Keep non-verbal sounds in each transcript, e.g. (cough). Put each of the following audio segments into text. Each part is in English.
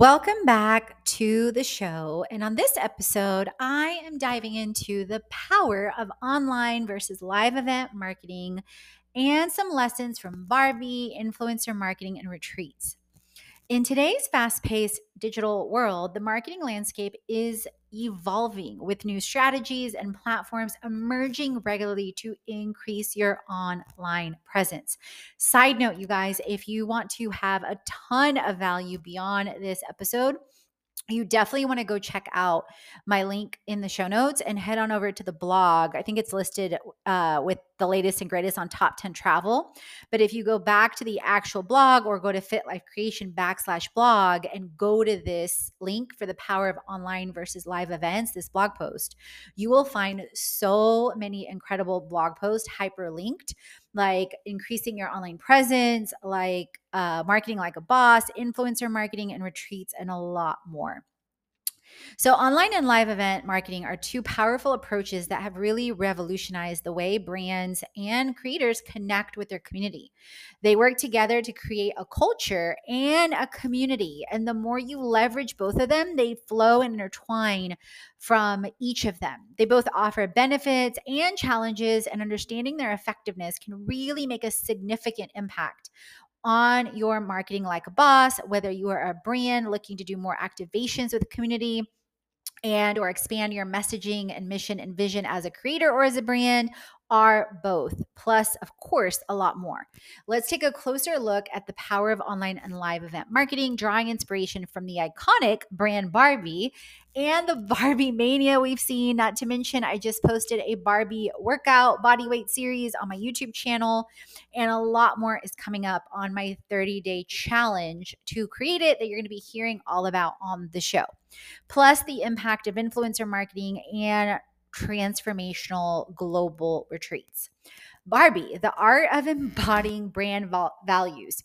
Welcome back to the show. And on this episode, I am diving into the power of online versus live event marketing and some lessons from Barbie, influencer marketing, and retreats. In today's fast paced digital world, the marketing landscape is evolving with new strategies and platforms emerging regularly to increase your online presence. Side note, you guys, if you want to have a ton of value beyond this episode, you definitely want to go check out my link in the show notes and head on over to the blog. I think it's listed uh, with the latest and greatest on top 10 travel. But if you go back to the actual blog or go to Fit Life Creation backslash blog and go to this link for the power of online versus live events, this blog post, you will find so many incredible blog posts hyperlinked like increasing your online presence, like uh, marketing like a boss, influencer marketing, and retreats, and a lot more. So, online and live event marketing are two powerful approaches that have really revolutionized the way brands and creators connect with their community. They work together to create a culture and a community. And the more you leverage both of them, they flow and intertwine from each of them. They both offer benefits and challenges, and understanding their effectiveness can really make a significant impact on your marketing like a boss, whether you are a brand looking to do more activations with the community and or expand your messaging and mission and vision as a creator or as a brand are both, plus, of course, a lot more. Let's take a closer look at the power of online and live event marketing, drawing inspiration from the iconic brand Barbie and the Barbie mania we've seen. Not to mention, I just posted a Barbie workout body weight series on my YouTube channel, and a lot more is coming up on my 30 day challenge to create it that you're going to be hearing all about on the show. Plus, the impact of influencer marketing and transformational global retreats. Barbie, the art of embodying brand values.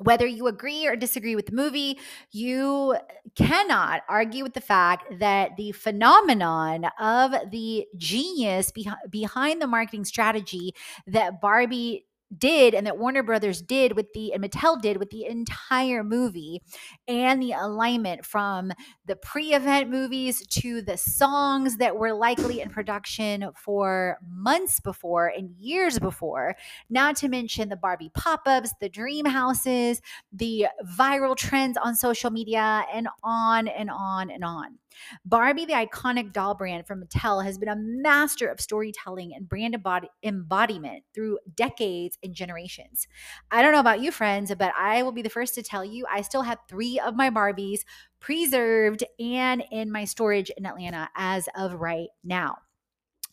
Whether you agree or disagree with the movie, you cannot argue with the fact that the phenomenon of the genius behind the marketing strategy that Barbie did and that Warner Brothers did with the and Mattel did with the entire movie and the alignment from the pre-event movies to the songs that were likely in production for months before and years before. Not to mention the Barbie pop-ups the dream houses the viral trends on social media and on and on and on Barbie, the iconic doll brand from Mattel, has been a master of storytelling and brand embodiment through decades and generations. I don't know about you, friends, but I will be the first to tell you I still have three of my Barbies preserved and in my storage in Atlanta as of right now.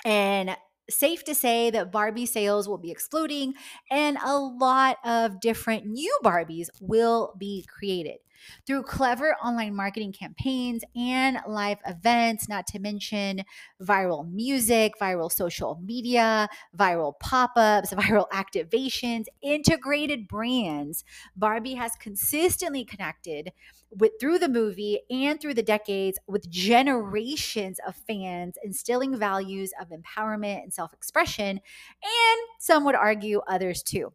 And safe to say that Barbie sales will be exploding and a lot of different new Barbies will be created through clever online marketing campaigns and live events, not to mention viral music, viral social media, viral pop ups, (laughs) viral activations, integrated brands. Barbie has consistently connected with through the movie and through the decades with generations of fans instilling values of empowerment and self-expression and some would argue others too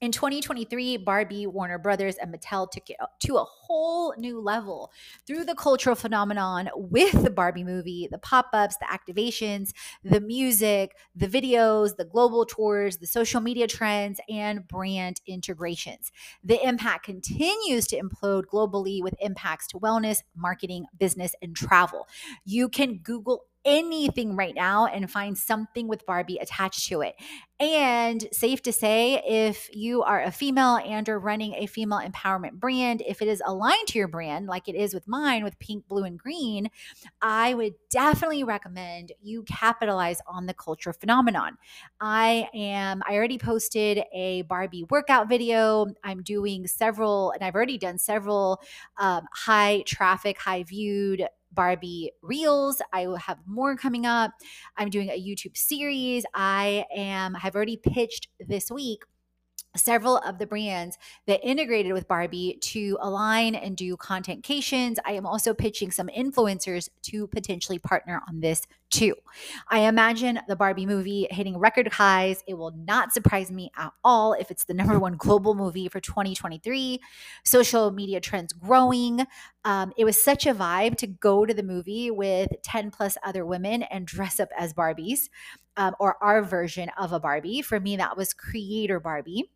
In 2023, Barbie, Warner Brothers, and Mattel took it to a whole new level through the cultural phenomenon with the Barbie movie, the pop ups, the activations, the music, the videos, the global tours, the social media trends, and brand integrations. The impact continues to implode globally with impacts to wellness, marketing, business, and travel. You can Google anything right now and find something with Barbie attached to it. And safe to say, if you are a female and are running a female empowerment brand, if it is aligned to your brand, like it is with mine with pink, blue, and green, I would definitely recommend you capitalize on the culture phenomenon. I am, I already posted a Barbie workout video. I'm doing several, and I've already done several um, high traffic, high viewed Barbie Reels. I will have more coming up. I'm doing a YouTube series. I am have already pitched this week several of the brands that integrated with Barbie to align and do content cations. I am also pitching some influencers to potentially partner on this too. I imagine the Barbie movie hitting record highs. It will not surprise me at all if it's the number one global movie for 2023. Social media trends growing. Um, it was such a vibe to go to the movie with 10 plus other women and dress up as Barbies um, or our version of a Barbie. For me, that was Creator Barbie.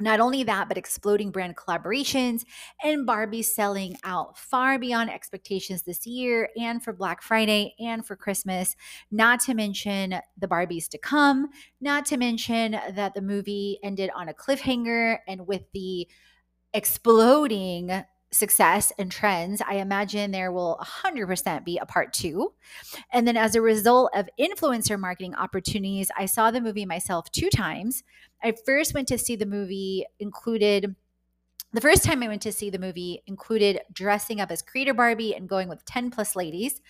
Not only that, but exploding brand collaborations and Barbie selling out far beyond expectations this year and for Black Friday and for Christmas. Not to mention the Barbies to come. Not to mention that the movie ended on a cliffhanger and with the exploding success and trends, I imagine there will 100% be a part two. And then, as a result of influencer marketing opportunities, I saw the movie myself two times. I first went to see the movie, included the first time I went to see the movie included dressing up as Creator Barbie and going with 10 plus ladies,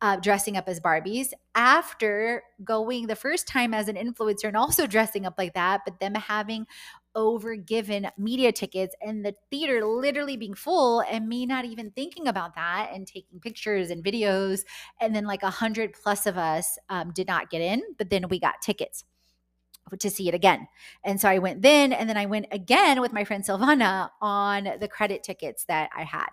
uh, dressing up as Barbies. After going the first time as an influencer and also dressing up like that, but them having over given media tickets and the theater literally being full and me not even thinking about that and taking pictures and videos. And then like a hundred plus of us um, did not get in, but then we got tickets to see it again. And so I went then, and then I went again with my friend Silvana on the credit tickets that I had.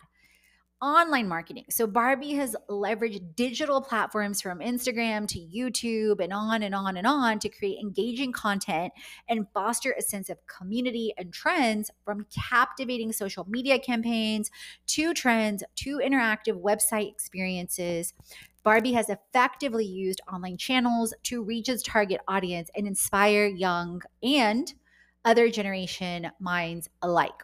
Online marketing. So Barbie has leveraged digital platforms from Instagram to YouTube and on and on and on to create engaging content and foster a sense of community and trends from captivating social media campaigns to trends to interactive website experiences Barbie has effectively used online channels to reach its target audience and inspire young and other generation minds alike.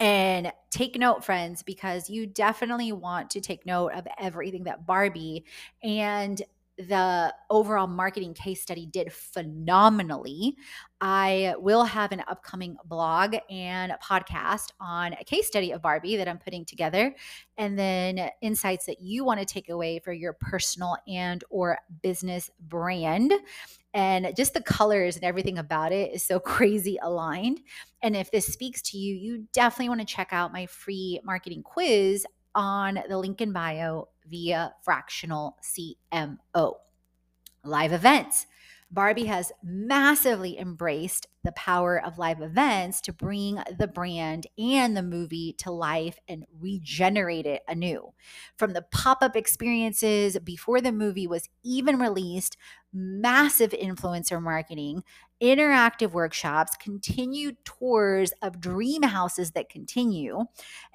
And take note, friends, because you definitely want to take note of everything that Barbie and the overall marketing case study did phenomenally. I will have an upcoming blog and podcast on a case study of Barbie that I'm putting together and then insights that you want to take away for your personal and or business brand. And just the colors and everything about it is so (laughs) crazy aligned. And if this speaks to you, you definitely want to check out my free marketing quiz on the link in bio via fractional CMO. Live events. Barbie has massively embraced the power of live events to bring the brand and the movie to life and regenerate it anew. From the pop up experiences before the movie was even released, massive influencer marketing, interactive workshops, continued tours of dream houses that continue,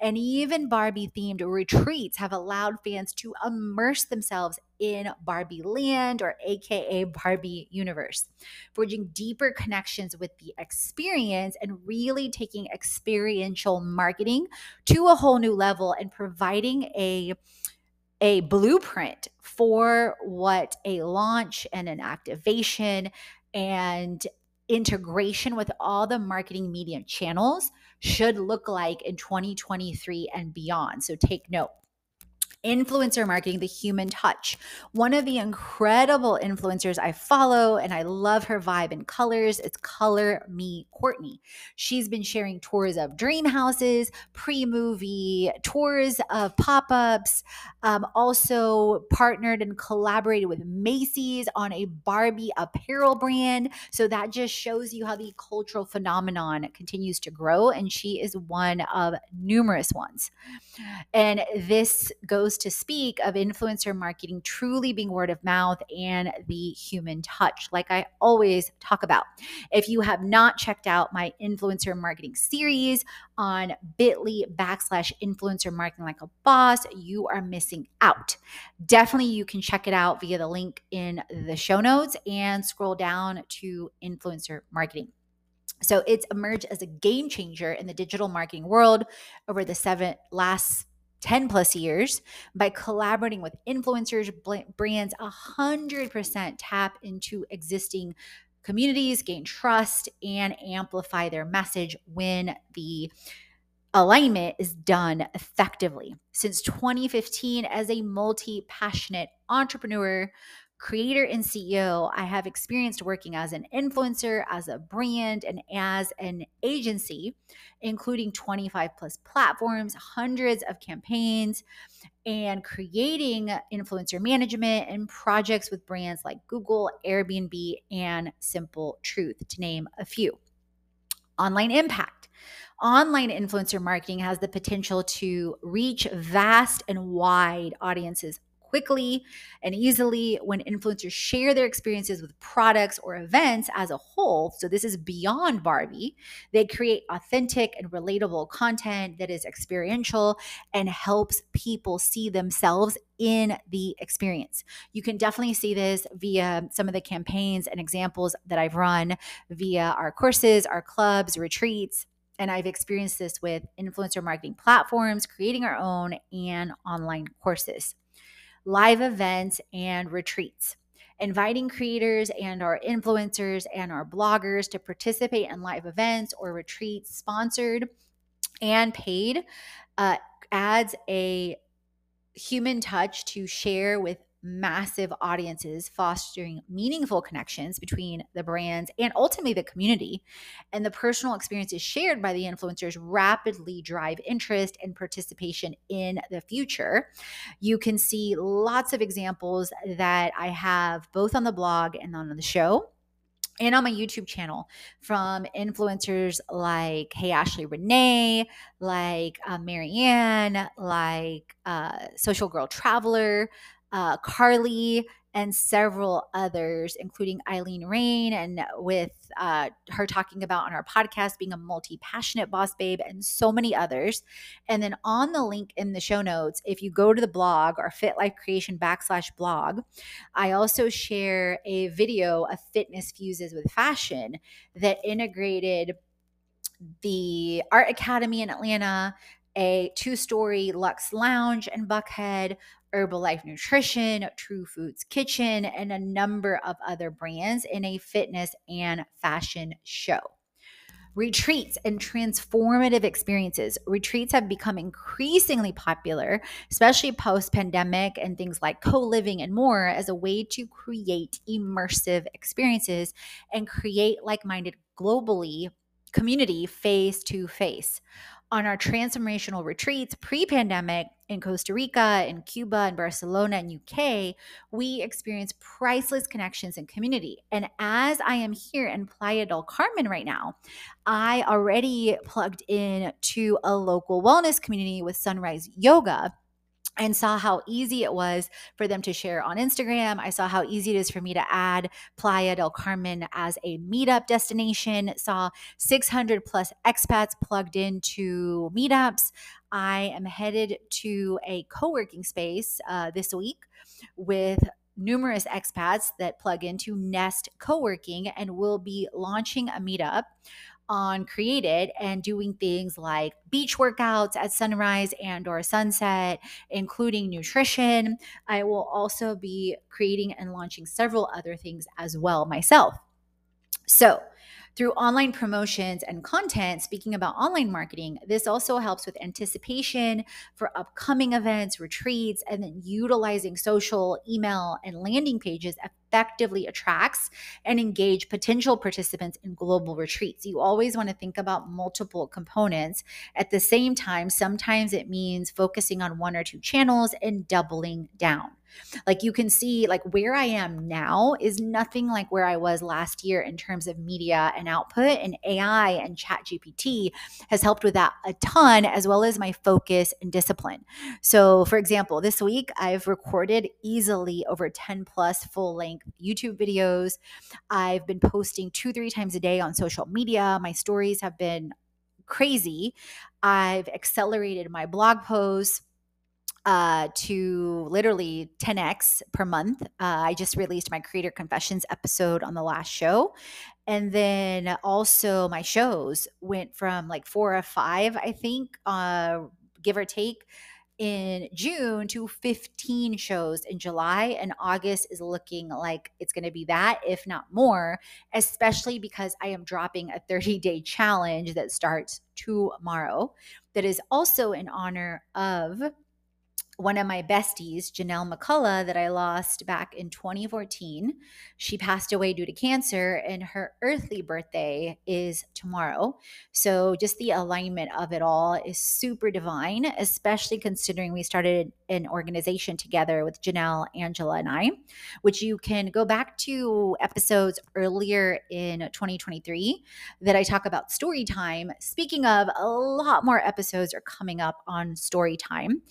and even Barbie themed retreats have allowed fans to immerse themselves in Barbie land or AKA Barbie universe, forging deeper connections with the experience and really taking experiential marketing to a whole new level and providing a a blueprint for what a launch and an activation and integration with all the marketing medium channels should look like in 2023 and beyond. So take note. Influencer marketing, the human touch. One of the incredible influencers I follow, and I love her vibe and colors, it's Color Me Courtney. She's been sharing tours of dream houses, pre movie, tours of pop ups, um, also partnered and collaborated with Macy's on a Barbie apparel brand. So that just shows you how the cultural phenomenon continues to grow. And she is one of numerous ones. And this to speak of influencer marketing truly being word of mouth and the human touch, like I always talk about. If you have not checked out my influencer marketing series on bit.ly backslash influencer marketing like a boss, you are missing out. Definitely, you can check it out via the link in the show notes and scroll down to influencer marketing. So it's emerged as a game changer in the digital marketing world over the seven last 10 plus years by collaborating with influencers, brands, 100% tap into existing communities, gain trust, and amplify their message when the alignment is done effectively. Since 2015, as a multi passionate entrepreneur, creator and CEO, I have experienced working as an influencer, as a brand, and as an agency, including 25 plus platforms, hundreds of campaigns, and creating influencer management and projects with brands like Google, Airbnb, and Simple Truth, to name a few. Online impact. Online influencer marketing has the potential to reach vast and wide audiences quickly and easily when influencers share their experiences with products or events as a whole. So, this is beyond Barbie. They create authentic and relatable content that is experiential and helps people see themselves in the experience. You can definitely see this via some of the campaigns and examples that I've run via our courses, our clubs, retreats. And I've experienced this with influencer marketing platforms, creating our own, and online courses live events, and retreats. Inviting creators and our influencers and our bloggers to participate in live events or retreats, sponsored and paid, uh, adds a human touch to share with massive audiences, fostering meaningful connections between the brands and ultimately the community. And the personal experiences shared by the influencers rapidly drive interest and participation in the future. You can see lots of examples that I have both on the blog and on the show and on my YouTube channel from influencers like Hey Ashley Renee, like uh, Marianne, like uh, Social Girl Traveler, uh, Carly, and several others, including Eileen Rain, and with uh, her talking about on our podcast being a multi passionate boss babe, and so many others. And then on the link in the show notes, if you go to the blog or Fit Life Creation backslash blog, I also share a video of fitness fuses with fashion that integrated the Art Academy in Atlanta, a two story Luxe Lounge in Buckhead, Herbalife Nutrition, True Foods Kitchen, and a number of other brands in a fitness and fashion show. Retreats and transformative experiences. Retreats have become increasingly popular, especially post pandemic and things like co living and more, as a way to create immersive experiences and create like minded globally community face to face on our transformational retreats pre pandemic in Costa Rica, in Cuba, in Barcelona, and UK, we experienced priceless connections and community. And as I am here in Playa del Carmen right now, I already plugged in to a local wellness community with Sunrise Yoga and saw how easy it was for them to share on Instagram. I saw how easy it is for me to add Playa del Carmen as a meetup destination. Saw 600 plus expats plugged into meetups. I am headed to a co working space uh, this week with numerous expats that plug into Nest Co working and will be launching a meetup on created and doing things like beach workouts at sunrise and or sunset including nutrition. I will also be creating and launching several other things as well myself. So Through online promotions and content, speaking about online marketing, this also helps with anticipation for upcoming events, retreats, and then utilizing social, email, and landing pages effectively attracts and engage potential participants in global retreats. You always want to think about multiple components at the same time. Sometimes it means focusing on one or two channels and doubling down. Like you can see, like where I am now is nothing like where I was last year in terms of media and output. And AI and Chat GPT has helped with that a ton, as well as my focus and discipline. So, for example, this week I've recorded easily over 10 plus full length YouTube videos. I've been posting two, three times a day on social media. My stories have been crazy. I've accelerated my blog posts uh, to literally 10x per month. Uh, I just released my Creator Confessions episode on the last show. And then also my shows went from like four or five, I think, uh, give or take, in June to 15 shows in July. And August is looking like it's going to be that, if not more, especially because I am dropping a 30 day challenge that starts tomorrow that is also in honor of one of my besties, Janelle McCullough, that I lost back in 2014. She passed away due to cancer, and her earthly birthday is tomorrow. So, just the alignment of it all is super divine, especially considering we started an organization together with Janelle, Angela, and I, which you can go back to episodes earlier in 2023 that I talk about story time. Speaking of, a lot more episodes are coming up on story time.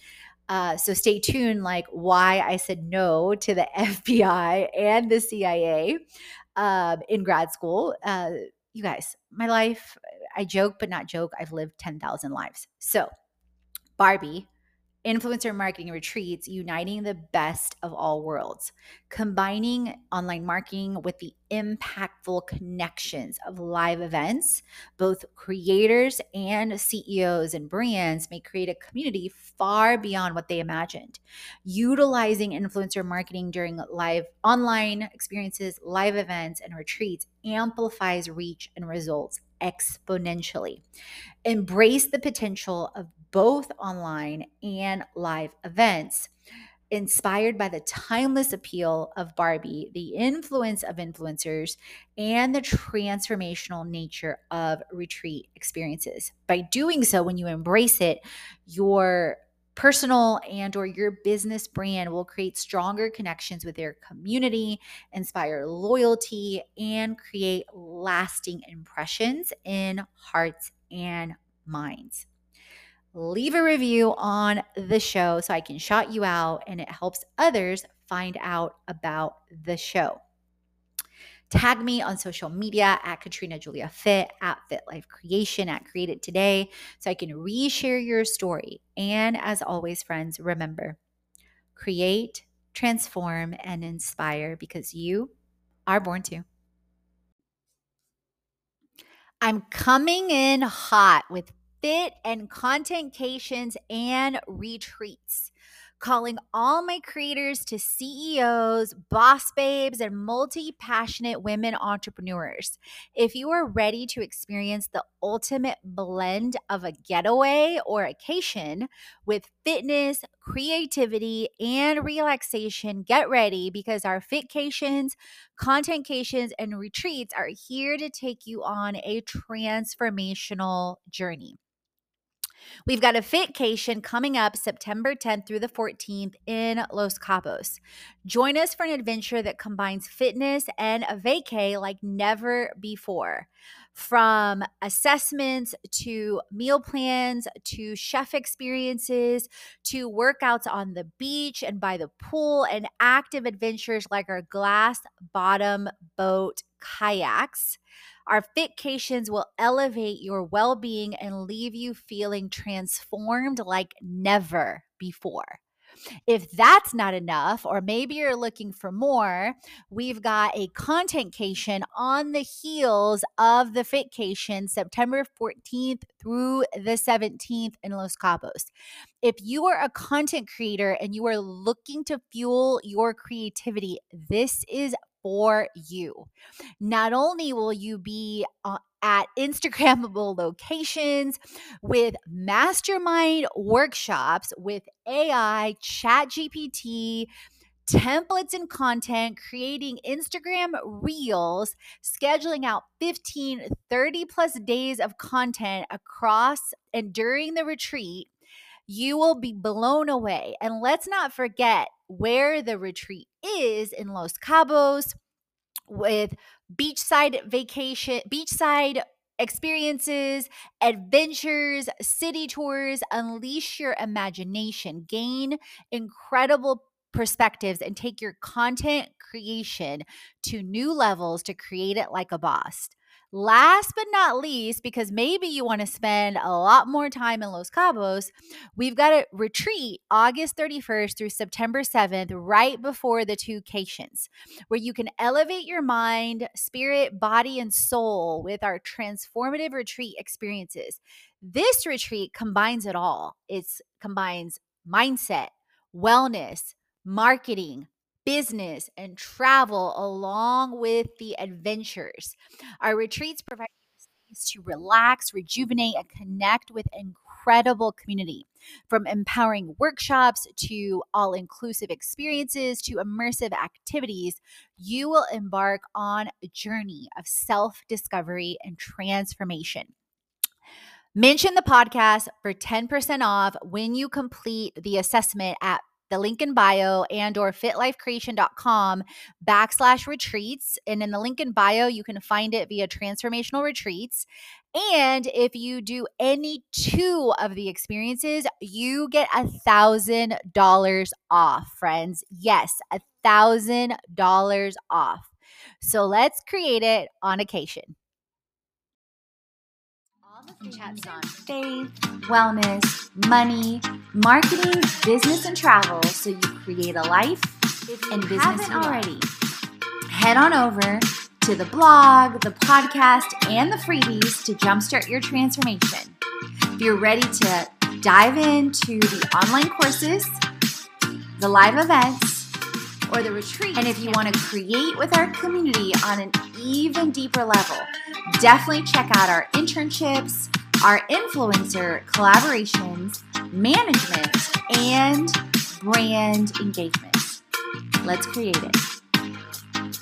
Uh, so stay tuned, like why I said no to the (laughs) FBI and the CIA um, in grad school. Uh, you guys, my life, I joke, but not joke. I've lived 10,000 lives. So, Barbie, influencer marketing retreats uniting the best of all worlds, combining online marketing with the impactful connections of live events. Both creators and CEOs and brands may create a community far beyond what they imagined. Utilizing influencer marketing during live online experiences, live events, and retreats amplifies reach and results exponentially. Embrace the potential of both online and live events. Inspired by the timeless appeal of Barbie, the influence of influencers, and the transformational nature of retreat experiences. By doing so, when you embrace it, your personal and or your business brand will create stronger connections with their community inspire loyalty and create lasting impressions in hearts and minds leave a review on the show so I can shout you out and it helps others find out about the show. Tag me on social media at Katrina Julia Fit, at Fit Life Creation, at Create It Today, so I can reshare your story. And as always, friends, remember create, transform, and inspire because you are born to. I'm coming in hot with fit and contentcations and retreats calling all my creators to CEOs, boss babes, and multi passionate women entrepreneurs. If you are ready to experience the ultimate blend of a getaway or vacation with fitness, creativity, and relaxation, get ready because our fitcations, contentcations, and retreats are here to take you on a transformational journey. We've got a Fitcation coming up September 10th through the 14th in Los Cabos. Join us for an adventure that combines fitness and a vacay like never before. From assessments to meal plans to chef experiences to workouts on the beach and by the pool and active adventures like our glass bottom boat kayaks. Our Fitcations will elevate your well being and leave you feeling transformed like never before. If that's not enough, or maybe you're looking for more, we've got a contentcation on the heels of the Fitcation September 14th through the 17th in Los Cabos. If you are a content creator and you are looking to fuel your creativity, this is for you. Not only will you be uh, at Instagrammable locations with mastermind workshops with AI, Chat GPT, templates and content, creating Instagram reels, scheduling out 15, 30 plus days of content across and during the retreat, you will be blown away. And let's not forget where the retreat is in Los Cabos with beachside vacation, beachside experiences, adventures, city tours, unleash your imagination, gain incredible perspectives, and take your content creation to new levels to create it like a boss. Last but not least, because maybe you want to spend a lot more time in Los Cabos, we've got a retreat August 31st through September 7th, right before the two Cations, where you can elevate your mind, spirit, body, and soul with our transformative retreat experiences. This retreat combines it all. It combines mindset, wellness, marketing, business, and travel along with the adventures. Our retreats provide to relax, rejuvenate, and connect with incredible community. From empowering workshops to all inclusive experiences to immersive activities, you will embark on a journey of self discovery and transformation. Mention the podcast for 10% off when you complete the assessment at the link in bio and or fitlifecreation.com backslash retreats. And in the link in bio, you can find it via transformational retreats. And if you do any two of the experiences, you get a thousand dollars off, friends. Yes, a thousand dollars off. So let's create it on occasion chats on faith, wellness, money, marketing, business, and travel so you create a life and business already. Head on over to the blog, the podcast, and the freebies to jumpstart your transformation. If you're ready to dive into the online courses, the live events, or the retreat, and if you want to create with our community on an even deeper level, definitely check out our internships, our influencer collaborations, management, and brand engagement. Let's create it.